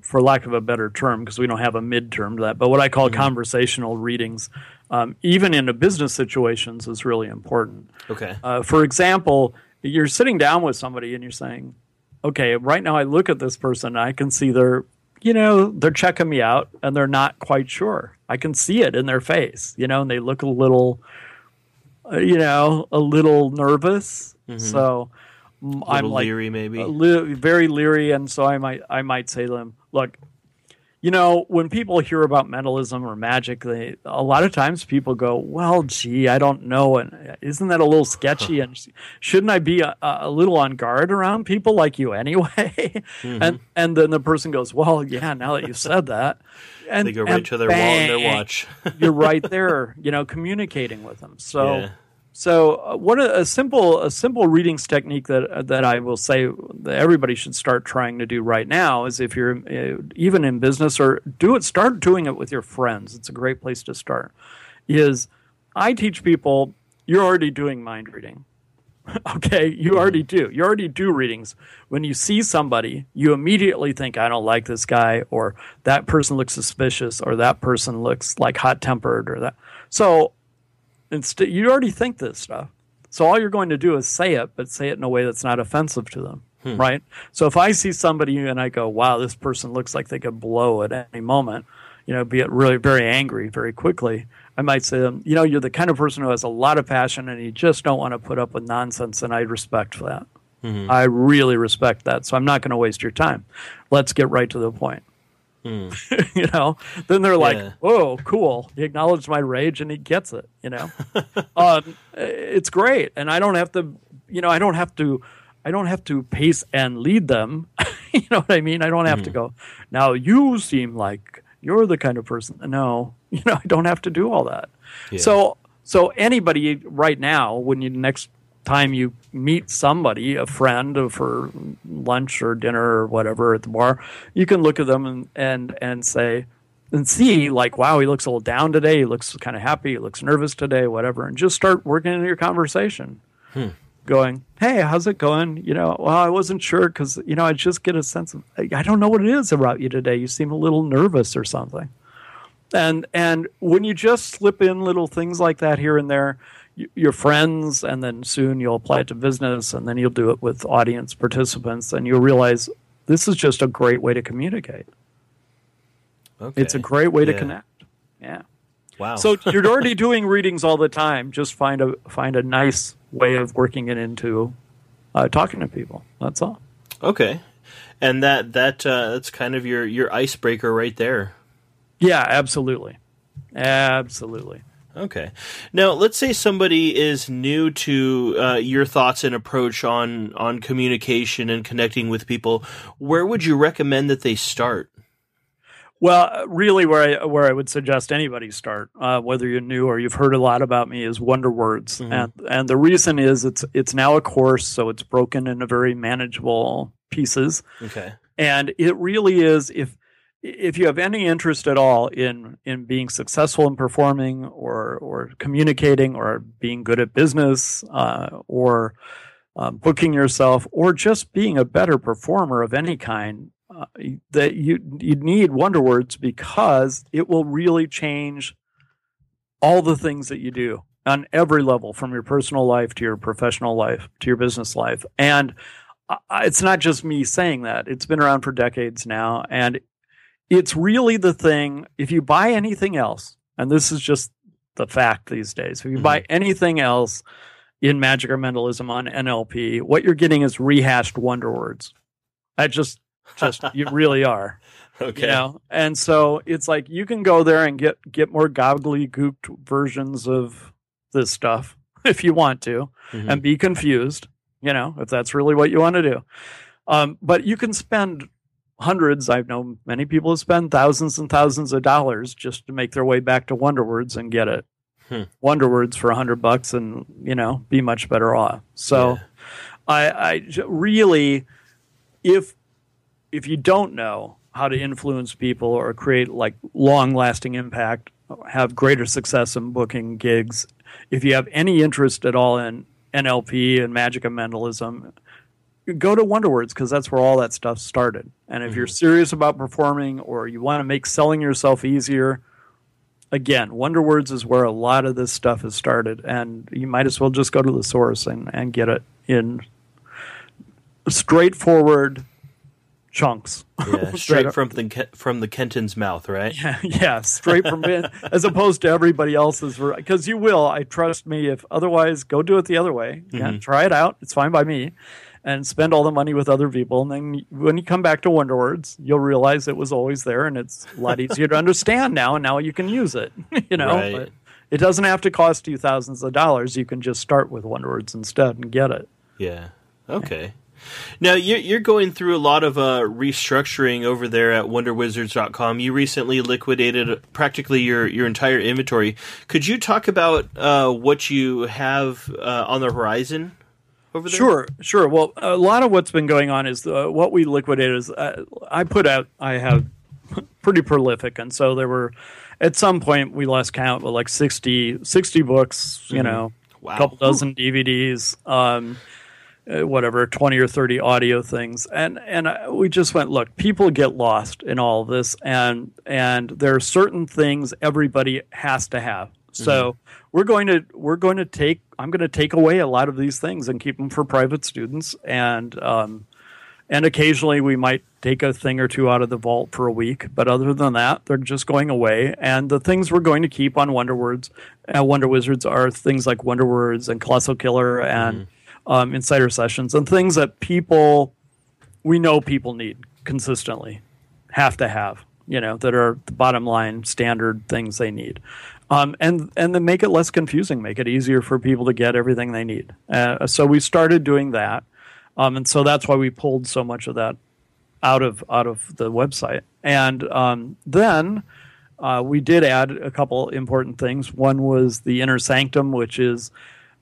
for lack of a better term, because we don't have a midterm to that, but what I call mm-hmm. conversational readings, um, even in a business situations, is really important. Okay. Uh, for example, you're sitting down with somebody and you're saying, okay, right now I look at this person, I can see they're, you know, they're checking me out and they're not quite sure. I can see it in their face, you know, and they look a little, uh, you know, a little nervous. Mm-hmm. So I'm like leery, maybe li- very leery, and so I might I might say to them, look, you know, when people hear about mentalism or magic, they a lot of times people go, "Well, gee, I don't know," and isn't that a little sketchy? and shouldn't I be a, a, little on guard around people like you anyway? mm-hmm. And and then the person goes, "Well, yeah, now that you said that." And, they go right to their bang, wall and their watch. you're right there, you know, communicating with them. So yeah. So, uh, what a, a, simple a simple readings technique that that I will say that everybody should start trying to do right now is if you're uh, even in business or do it start doing it with your friends. It's a great place to start. Is I teach people you're already doing mind reading. okay, you mm-hmm. already do. You already do readings. When you see somebody, you immediately think, I don't like this guy, or that person looks suspicious, or that person looks like hot tempered, or that. So Instead, you already think this stuff. So all you're going to do is say it, but say it in a way that's not offensive to them. Hmm. Right. So if I see somebody and I go, wow, this person looks like they could blow at any moment, you know, be it really very angry very quickly, I might say, you know, you're the kind of person who has a lot of passion and you just don't want to put up with nonsense. And I respect that. Mm-hmm. I really respect that. So I'm not going to waste your time. Let's get right to the point. Mm. you know, then they're like, yeah. "Oh, cool! He acknowledged my rage and he gets it." You know, um, it's great, and I don't have to, you know, I don't have to, I don't have to pace and lead them. you know what I mean? I don't have mm. to go. Now you seem like you're the kind of person. No, you know, I don't have to do all that. Yeah. So, so anybody right now, when you next time you meet somebody, a friend for lunch or dinner or whatever at the bar, you can look at them and and and say and see like, wow, he looks a little down today. He looks kind of happy. He looks nervous today, whatever, and just start working in your conversation. Hmm. Going, hey, how's it going? You know, well, I wasn't sure because you know I just get a sense of I don't know what it is about you today. You seem a little nervous or something. And and when you just slip in little things like that here and there, your friends, and then soon you'll apply it to business, and then you'll do it with audience participants, and you'll realize this is just a great way to communicate. Okay. It's a great way yeah. to connect. Yeah. Wow. so you're already doing readings all the time. Just find a find a nice way of working it into uh, talking to people. That's all. Okay. And that that uh, that's kind of your your icebreaker right there. Yeah, absolutely, absolutely. Okay. Now, let's say somebody is new to uh, your thoughts and approach on on communication and connecting with people. Where would you recommend that they start? Well, really, where I where I would suggest anybody start, uh, whether you're new or you've heard a lot about me, is Wonder Words, mm-hmm. and and the reason is it's it's now a course, so it's broken into very manageable pieces. Okay. And it really is if if you have any interest at all in in being successful in performing or or communicating or being good at business uh, or um, booking yourself or just being a better performer of any kind uh, that you you need wonder words because it will really change all the things that you do on every level from your personal life to your professional life to your business life. And uh, it's not just me saying that. It's been around for decades now. And it's really the thing. If you buy anything else, and this is just the fact these days, if you mm-hmm. buy anything else in magic or mentalism on NLP, what you're getting is rehashed wonder words. I just, just you really are. Okay. You know, and so it's like you can go there and get get more gobbledygooked versions of this stuff if you want to, Mhm. and be confused. You know, if that's really what you want to do. Um, but you can spend hundreds. I've known many people who spend thousands and thousands of dollars just to make their way back to Wonderwords and get it. Hmm. Wonderwords for a hundred bucks, and you know, be much better off. So. Yeah. I, I really, if if you don't know how to influence people or create like long lasting impact, have greater success in booking gigs, if you have any interest at all in NLP and magic and mentalism, go to Wonderwords because that's where all that stuff started. And if you're mm-hmm. serious about performing or you want to make selling yourself easier, again, Wonderwords is where a lot of this stuff has started, and you might as well just go to the source and, and get it in straightforward chunks. Yeah, straight from the from the Kenton's mouth, right? Yeah, yeah, straight from it, as opposed to everybody else's. Because you will, I trust me. If otherwise, go do it the other way. Yeah, mm-hmm. try it out. It's fine by me. And spend all the money with other people, and then when you come back to Wonderwords, you'll realize it was always there, and it's a lot easier to understand now. And now you can use it. you know, Right. but it doesn't have to cost you thousands of dollars. You can just start with Wonderwords instead and get it. Yeah. Okay. Now you're you're going through a lot of uh, restructuring over there at WonderWizards.com. You recently liquidated practically your your entire inventory. Could you talk about uh, what you have uh, on the horizon over there? Sure, sure. Well, a lot of what's been going on is uh, what we liquidated is uh, I put out. I have pretty prolific, and so there were at some point we lost count with like 60, 60 books. You know, Wow. a couple dozen DVDs. Um, uh, whatever 20 or 30 audio things and and uh, we just went look people get lost in all of this and and there are certain things everybody has to have so we're going to we're going to take i'm going to take away a lot of these things and keep them for private students. And um and occasionally we might take a thing or two out of the vault for a week. But other than that they're just going away. And the things we're going to keep on wonderwords uh, wonder wizards are things like wonder words and Kolossal Killer and um, insider sessions and things that people we know people need consistently. Have to have you know that are the bottom line standard things they need um, and and then make it less confusing make it easier for people to get everything they need uh, so we started doing that um, and so that's why we pulled so much of that out of out of the website and um, then uh, we did add a couple important things one was the inner sanctum which is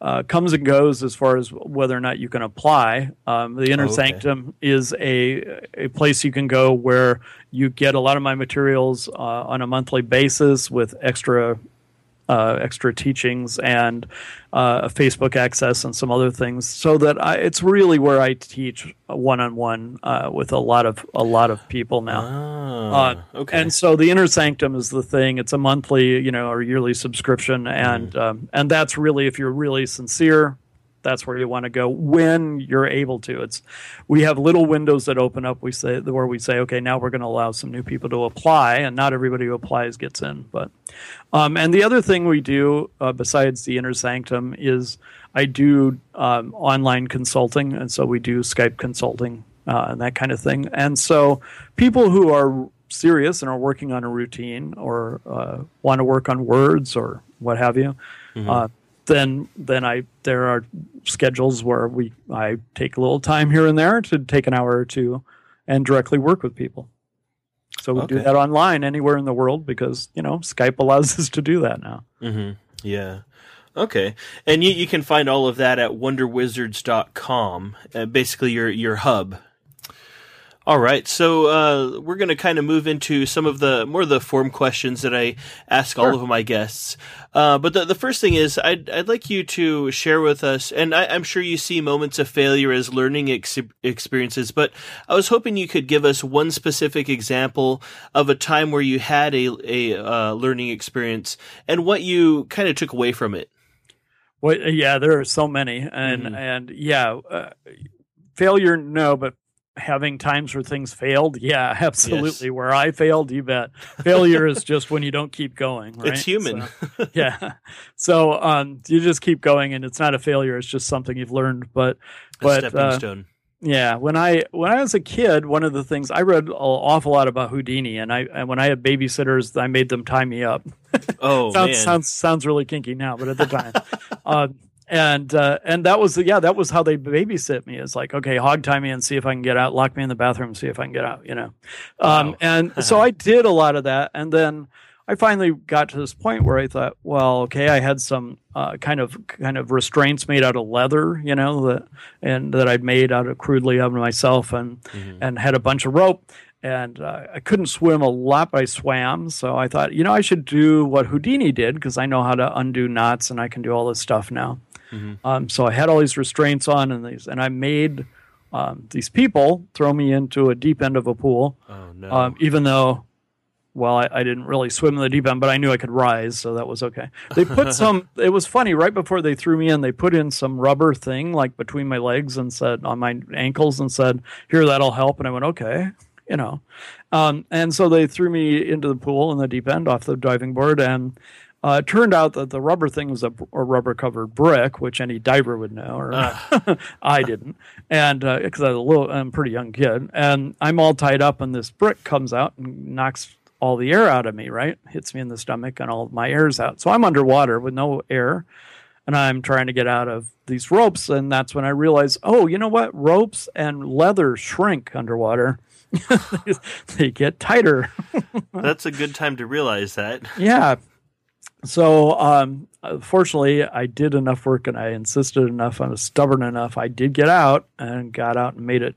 uh, comes and goes as far as whether or not you can apply. Um, the Inner Oh, okay. Sanctum is a a place you can go where you get a lot of my materials uh, on a monthly basis with extra uh, extra teachings and uh, Facebook access and some other things. So that I, it's really where I teach one on one with a lot of a lot of people now. Ah, Uh, okay. And so the Inner Sanctum is the thing. It's a monthly, you know, or yearly subscription, and Mm. um, and that's really if you're really sincere, that's where you want to go when you're able to. It's we have little windows that open up. We say where we say, okay, now we're going to allow some new people to apply, and not everybody who applies gets in. But um, and the other thing we do uh, besides the Inner Sanctum is I do um, online consulting, and so we do Skype consulting uh, and that kind of thing. And so people who are serious and are working on a routine or uh, want to work on words or what have you, uh, then then I there are schedules where we I take a little time here and there to take an hour or two and directly work with people. So we do that online anywhere in the world because you know Skype allows us to do that now. hmm Yeah. Okay. And you, you can find all of that at wonderwizards.com, uh, basically your, your hub. All right. So uh, we're going to kind of move into some of the more of the form questions that I ask all of my guests. Uh, but the, the first thing is I'd, I'd like you to share with us, and I, I'm sure you see moments of failure as learning ex- experiences, but I was hoping you could give us one specific example of a time where you had a, a uh, learning experience and what you kind of took away from it. Well, yeah, there are so many, and Mhm. and yeah, uh, failure, no, but having times where things failed, yeah, absolutely. Where I failed, you bet. Failure is just when you don't keep going. Right? It's human. So, yeah, so um, you just keep going, and it's not a failure; it's just something you've learned. But a but stepping uh, stone. Yeah, when I when I was a kid, one of the things I read an awful lot about Houdini, and I and when I had babysitters, I made them tie me up. Oh sounds man. sounds sounds really kinky now, but at the time, uh, and uh, and that was yeah, that was how they babysit me. It's like okay, hog tie me and see if I can get out, lock me in the bathroom, see if I can get out. You know, um, Wow. and so I did a lot of that, and then I finally got to this point where I thought, well, okay, I had some uh, kind of kind of restraints made out of leather, you know, that and that I'd made out of crudely of myself, and Mhm. and had a bunch of rope. And uh, I couldn't swim a lot, but I swam. So I thought, you know, I should do what Houdini did because I know how to undo knots and I can do all this stuff now. Mhm. Um, so I had all these restraints on, and these, and I made um, these people throw me into a deep end of a pool, Oh no. um, even though, well, I, I didn't really swim in the deep end, but I knew I could rise, so that was okay. They put some. it was funny. Right before they threw me in, they put in some rubber thing like between my legs and said on my ankles and said, "Here, that'll help." And I went, "Okay." You know, um, and so they threw me into the pool in the deep end off the diving board, and uh, it turned out that the rubber thing was a, a rubber covered brick, which any diver would know, or I didn't, and because I was a little, I'm a pretty young kid, and I'm all tied up, and this brick comes out and knocks all the air out of me, right? Hits me in the stomach, and all my air's out. So I'm underwater with no air, and I'm trying to get out of these ropes, and that's when I realize, oh, you know what? Ropes and leather shrink underwater. they get tighter. That's a good time to realize that. yeah. So, um, fortunately, I did enough work and I insisted enough. I was stubborn enough. I did get out and got out and made it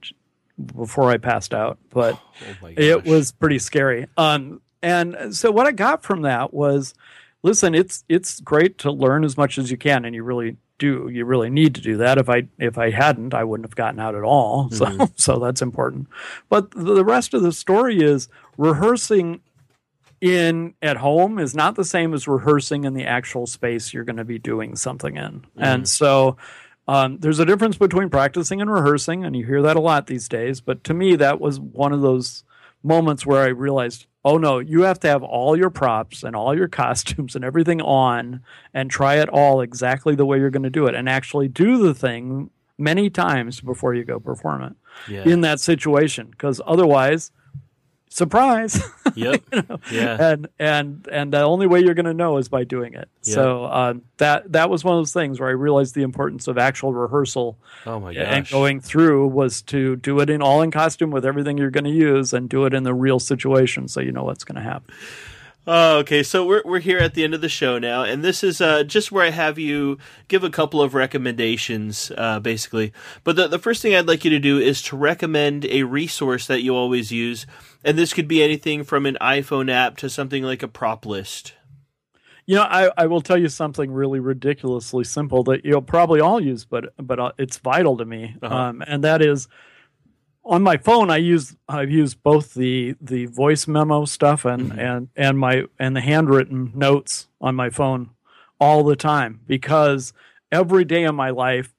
before I passed out. But Oh it was pretty scary. Um, and so what I got from that was, listen, it's it's great to learn as much as you can, and you really do. You really need to do that. If I if I hadn't, I wouldn't have gotten out at all. So so that's important. But the rest of the story is rehearsing in at home is not the same as rehearsing in the actual space you're going to be doing something in. And so um, there's a difference between practicing and rehearsing, and you hear that a lot these days. But to me, that was one of those moments where I realized, oh no, you have to have all your props and all your costumes and everything on and try it all exactly the way you're going to do it and actually do the thing many times before you go perform it yeah. in that situation. Because otherwise, surprise. yep. Yeah. and and and the only way you're going to know is by doing it. Yeah. So um, that that was one of those things where I realized the importance of actual rehearsal Oh my gosh. and going through was to do it in all in costume with everything you're going to use and do it in the real situation so you know what's going to happen. Oh, okay. So we're we're here at the end of the show now, and this is uh, just where I have you give a couple of recommendations, uh, basically. But the the first thing I'd like you to do is to recommend a resource that you always use, and this could be anything from an iPhone app to something like a prop list. You know, I, I will tell you something really ridiculously simple that you'll probably all use, but but uh, it's vital to me, Uh-huh. um, and that is on my phone. I use I've used both the the voice memo stuff and Mhm. and and my and the handwritten notes on my phone all the time because every day in my life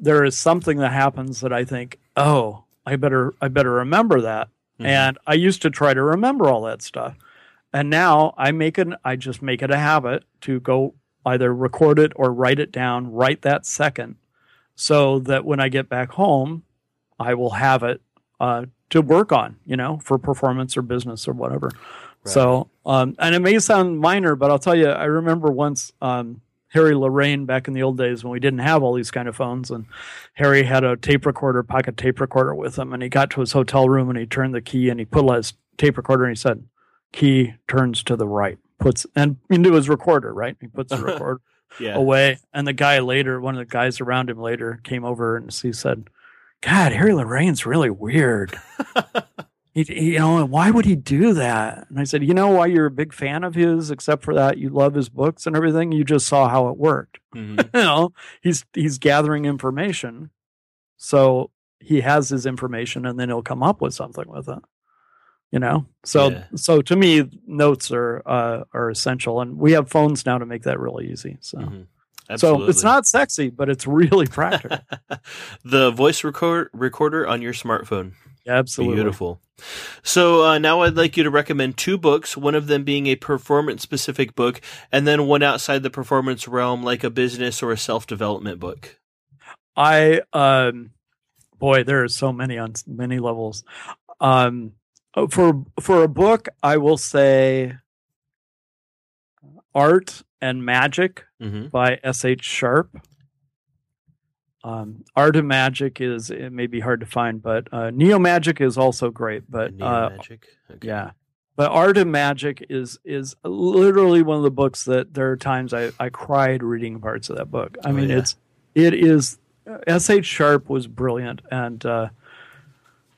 there is something that happens that I think, oh, I better I better remember that, Mhm. and I used to try to remember all that stuff. And now I make an I just make it a habit to go either record it or write it down right that second so that when I get back home, I will have it uh, to work on, you know, for performance or business or whatever. So, um, and it may sound minor, but I'll tell you, I remember once um, Harry Lorayne back in the old days when we didn't have all these kind of phones, and Harry had a tape recorder, pocket tape recorder with him, and he got to his hotel room and he turned the key and he put his tape recorder and he said, "Key turns to the right." Puts and into his recorder, right? He puts the recorder Yeah. away. And the guy later, one of the guys around him later came over and he said, God, Harry Lorayne's really weird. he, he- you know, why would he do that? And I said, you know why you're a big fan of his, except for that you love his books and everything? You just saw how it worked. Mhm. you know, he's he's gathering information. So he has his information and then he'll come up with something with it. You know? So Yeah. so to me, notes are uh, are essential. And we have phones now to make that really easy. So Mhm. so it's not sexy, but it's really practical. the voice record recorder on your smartphone. Absolutely. Beautiful. So uh, now I'd like you to recommend two books, one of them being a performance specific book, and then one outside the performance realm, like a business or a self development book. I um boy, there are so many on many levels. Um, oh, for for a book, I will say Art and Magic hmm by S. H. Sharpe. Um, Art and Magic is it may be hard to find, but uh, Neo Magic is also great. But uh, Magic. Okay. yeah, but Art and Magic is is literally one of the books that there are times I, I cried reading parts of that book. I Oh, mean, yeah. it's it is S. H. Sharpe was brilliant, and uh,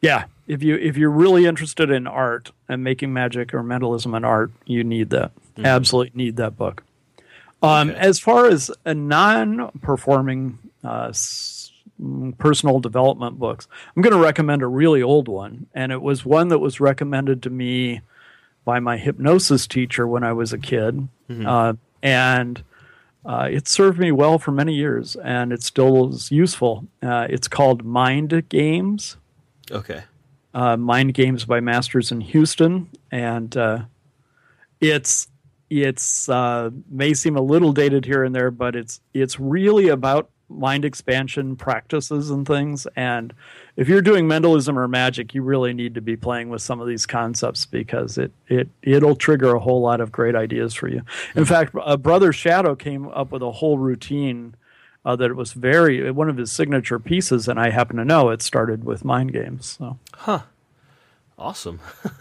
yeah, if you if you're really interested in art and making magic or mentalism and art, you need that. Mhm. Absolutely need that book. Um, Okay. As far as a non-performing uh, s- mm, personal development books, I'm going to recommend a really old one, and it was one that was recommended to me by my hypnosis teacher when I was a kid, Mhm. uh, and uh, it served me well for many years, and it still is useful. Uh, it's called Mind Games Okay. uh, Mind Games by Masters in Houston, and uh, it's it's uh, may seem a little dated here and there, but it's it's really about mind expansion practices and things. And if you're doing mentalism or magic, you really need to be playing with some of these concepts because it it it'll trigger a whole lot of great ideas for you. In fact, uh, Brother Shadow came up with a whole routine. Uh, that it was very one of his signature pieces, and I happen to know it started with mind games. So Huh. Awesome.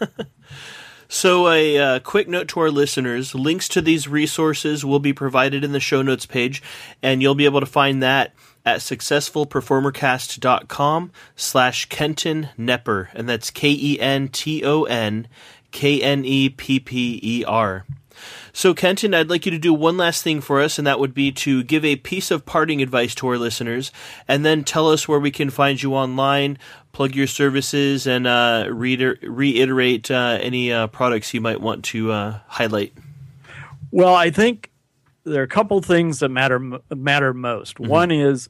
so, a uh, quick note to our listeners links to these resources will be provided in the show notes page, and you'll be able to find that at successfulperformercast.com slash Kenton Knepper, and that's K E N T O N K N E P P E R. So, Kenton, I'd like you to do one last thing for us, and that would be to give a piece of parting advice to our listeners, and then tell us where we can find you online, plug your services, and uh, reiter- reiterate uh, any uh, products you might want to uh, highlight. Well, I think there are a couple things that matter matter most. One is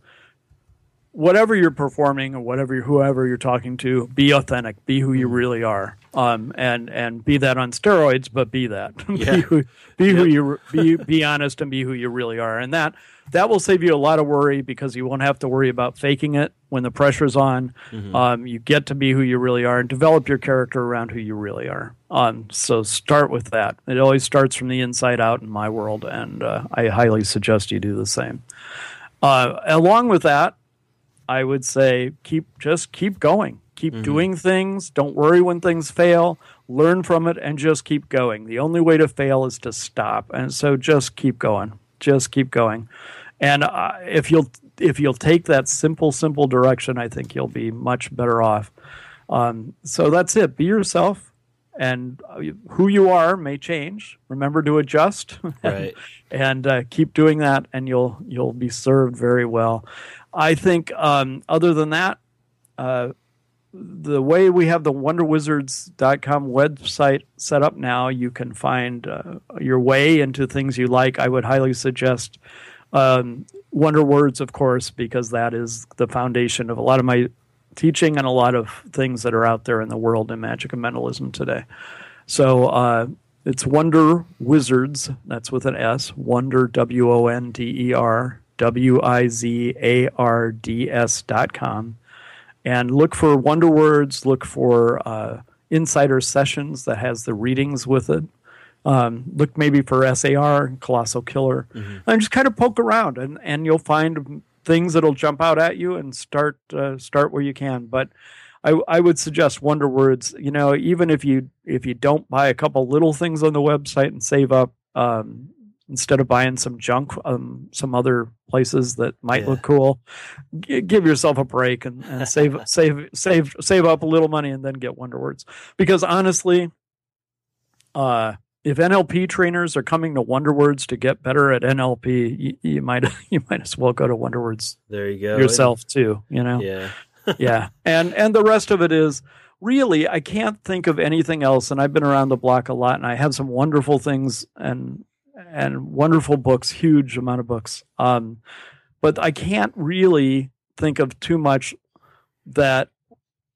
whatever you're performing or whatever whoever you're talking to, be authentic, be who you really are, um, and and be that on steroids, but be that, Yeah. be who be who you be be honest and be who you really are, and that that will save you a lot of worry because you won't have to worry about faking it when the pressure's on. Um, you get to be who you really are and develop your character around who you really are. Um, so start with that. It always starts from the inside out in my world, and uh, I highly suggest you do the same. Uh, along with that, I would say keep just keep going. Keep doing things. Don't worry when things fail. Learn from it and just keep going. The only way to fail is to stop. And so just keep going. Just keep going. And uh, if you'll if you'll take that simple simple direction, I think you'll be much better off. Um, so that's it. Be yourself, and uh, who you are may change. Remember to adjust. Right. and uh, keep doing that, and you'll you'll be served very well. I think. Um, other than that, uh, the way we have the WonderWizards.com website set up now, you can find uh, your way into things you like. I would highly suggest um, Wonder Words, of course, because that is the foundation of a lot of my teaching and a lot of things that are out there in the world in magic and mentalism today. So uh, it's Wonder Wizards. That's with an S. Wonder W O N D E R W I Z A R D S dot com. And look for Wonder Words. Look for uh, Insider Sessions that has the readings with it. Um, look maybe for SAR, Kolossal Killer, and just kind of poke around, and, and you'll find things that'll jump out at you and start uh, start where you can. But I, I would suggest Wonder Words. You know, even if you if you don't buy a couple little things on the website and save up um, instead of buying some junk, um, some other places that might Yeah. look cool, g- give yourself a break and, and save save save save up a little money and then get Wonder Words. Because honestly, uh, if NLP trainers are coming to Wonder Words to get better at NLP, you, you might you might as well go to Wonder Words There you go. yourself too. You know Yeah. yeah and and the rest of it is really i can't think of anything else and i've been around the block a lot and i have some wonderful things and and wonderful books huge amount of books um but i can't really think of too much that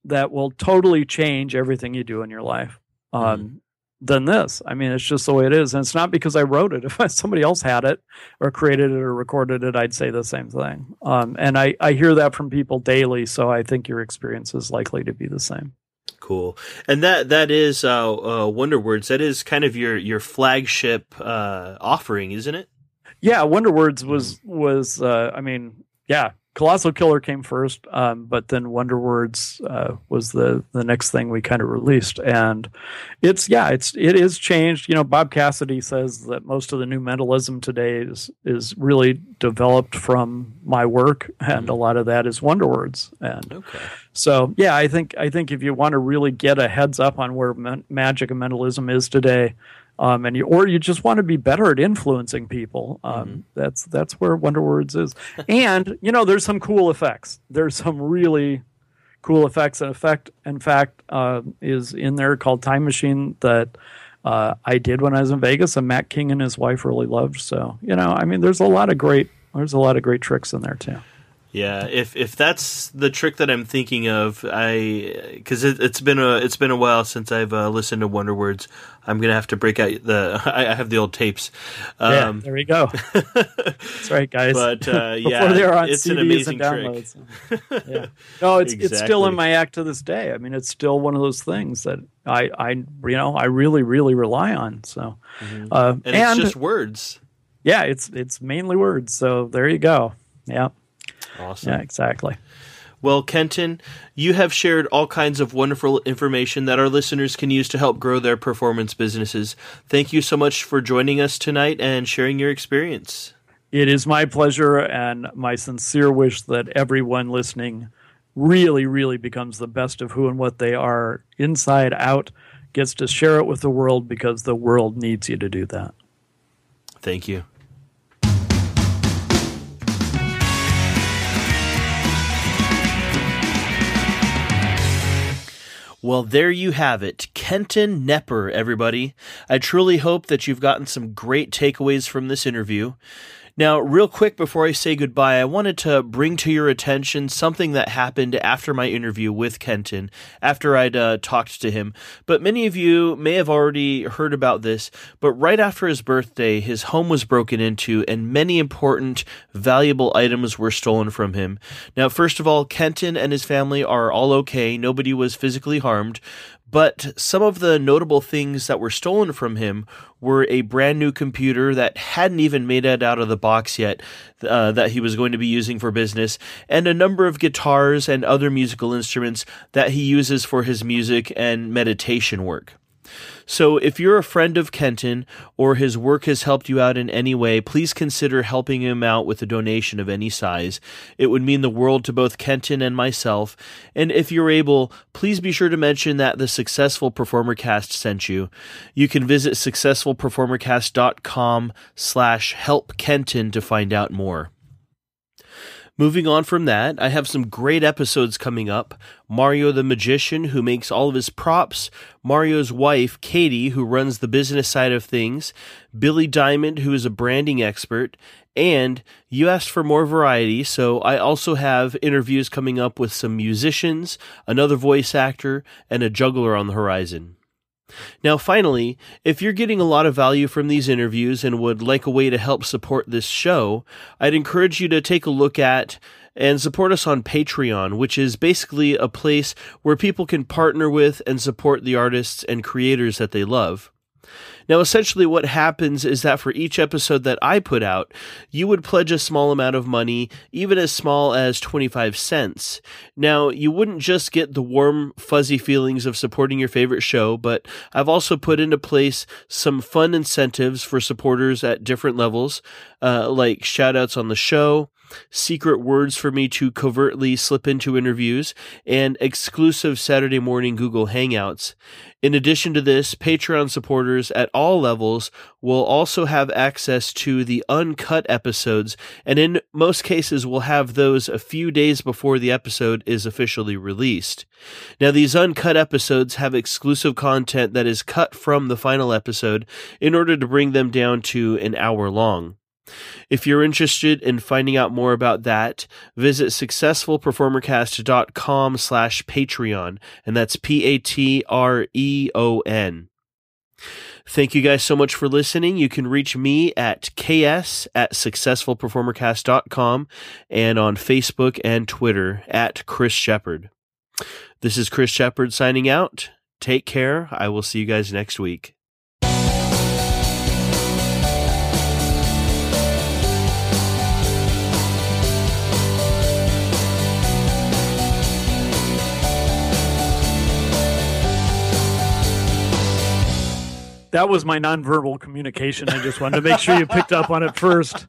that will totally change everything you do in your life um than this. I mean, it's just the way it is. And it's not because I wrote it. If somebody else had it or created it or recorded it, I'd say the same thing. Um, and I, I hear that from people daily. So I think your experience is likely to be the same. Cool. And that, that is, uh, uh, Wonder Words. That is kind of your, your flagship, uh, offering, isn't it? Yeah. Wonder Words was, was, uh, I mean, yeah, Kolossal Killer came first, um, but then Wonder Words uh, was the the next thing we kind of released, and it's yeah, it's it is changed. You know, Bob Cassidy says that most of the new mentalism today is is really developed from my work, and mm-hmm. a lot of that is Wonder Words. And okay. so yeah, I think I think if you want to really get a heads up on where magic and mentalism is today, um, and you or you just want to be better at influencing people. Um, mm-hmm. That's that's where Wonder Words is. and you know, there's some cool effects. There's some really cool effects. An effect, in fact, uh, is in there called Time Machine that uh, I did when I was in Vegas, and Mac King and his wife really loved. So you know, I mean, there's a lot of great there's a lot of great tricks in there too. Yeah, if if that's the trick that I'm thinking of, I because it, has been a it's been a while since I've uh, listened to Wonder Words. I'm gonna have to break out the I, have the old tapes. Um, yeah, there we go. that's right, guys. But uh, yeah, they're on it's CDs an amazing and downloads. yeah, no, it's exactly. it's still in my act to this day. I mean, it's still one of those things that I I you know I really really rely on. So, mm-hmm. uh, and, and it's just words. Yeah, it's it's mainly words. So there you go. Yeah. Awesome. Yeah, exactly. Well, Kenton, you have shared all kinds of wonderful information that our listeners can use to help grow their performance businesses. Thank you so much for joining us tonight and sharing your experience. It is my pleasure and my sincere wish that everyone listening really, really becomes the best of who and what they are inside out, gets to share it with the world because the world needs you to do that. Thank you. Well, there you have it. Kenton Knepper, everybody. I truly hope that you've gotten some great takeaways from this interview. Now, real quick before I say goodbye, I wanted to bring to your attention something that happened after my interview with Kenton, after I'd uh, talked to him. But many of you may have already heard about this, but right after his birthday, his home was broken into and many important, valuable items were stolen from him. Now, first of all, Kenton and his family are all okay. Nobody was physically harmed. But some of the notable things that were stolen from him were a brand new computer that hadn't even made it out of the box yet, uh, that he was going to be using for business, and a number of guitars and other musical instruments that he uses for his music and meditation work. So, if you're a friend of Kenton or his work has helped you out in any way, please consider helping him out with a donation of any size. It would mean the world to both Kenton and myself. And if you're able, please be sure to mention that the Successful Performer Cast sent you. You can visit successfulperformercast.com slash help Kenton to find out more. Moving on from that, I have some great episodes coming up. Mario the Magician, who makes all of his props, Mario's wife, Katie, who runs the business side of things, Billy Diamond, who is a branding expert, and you asked for more variety, so I also have interviews coming up with some musicians, another voice actor, and a juggler on the horizon. Now, finally, if you're getting a lot of value from these interviews and would like a way to help support this show, I'd encourage you to take a look at and support us on Patreon, which is basically a place where people can partner with and support the artists and creators that they love. Now, essentially, what happens is that for each episode that I put out, you would pledge a small amount of money, even as small as 25 cents. Now, you wouldn't just get the warm, fuzzy feelings of supporting your favorite show, but I've also put into place some fun incentives for supporters at different levels, uh, like shoutouts on the show, secret words for me to covertly slip into interviews, and exclusive Saturday morning Google Hangouts. In addition to this, Patreon supporters at all levels will also have access to the uncut episodes, and in most cases will have those a few days before the episode is officially released. Now, these uncut episodes have exclusive content that is cut from the final episode in order to bring them down to an hour long. If you're interested in finding out more about that, visit successfulperformercast.com slash Patreon, and that's P-A-T-R-E-O-N. Thank you guys so much for listening. You can reach me at ks at successfulperformercast.com and on Facebook and Twitter at Kris Shepard. This is Kris Shepard signing out. Take care. I will see you guys next week. That was my nonverbal communication. I just wanted to make sure you picked up on it first.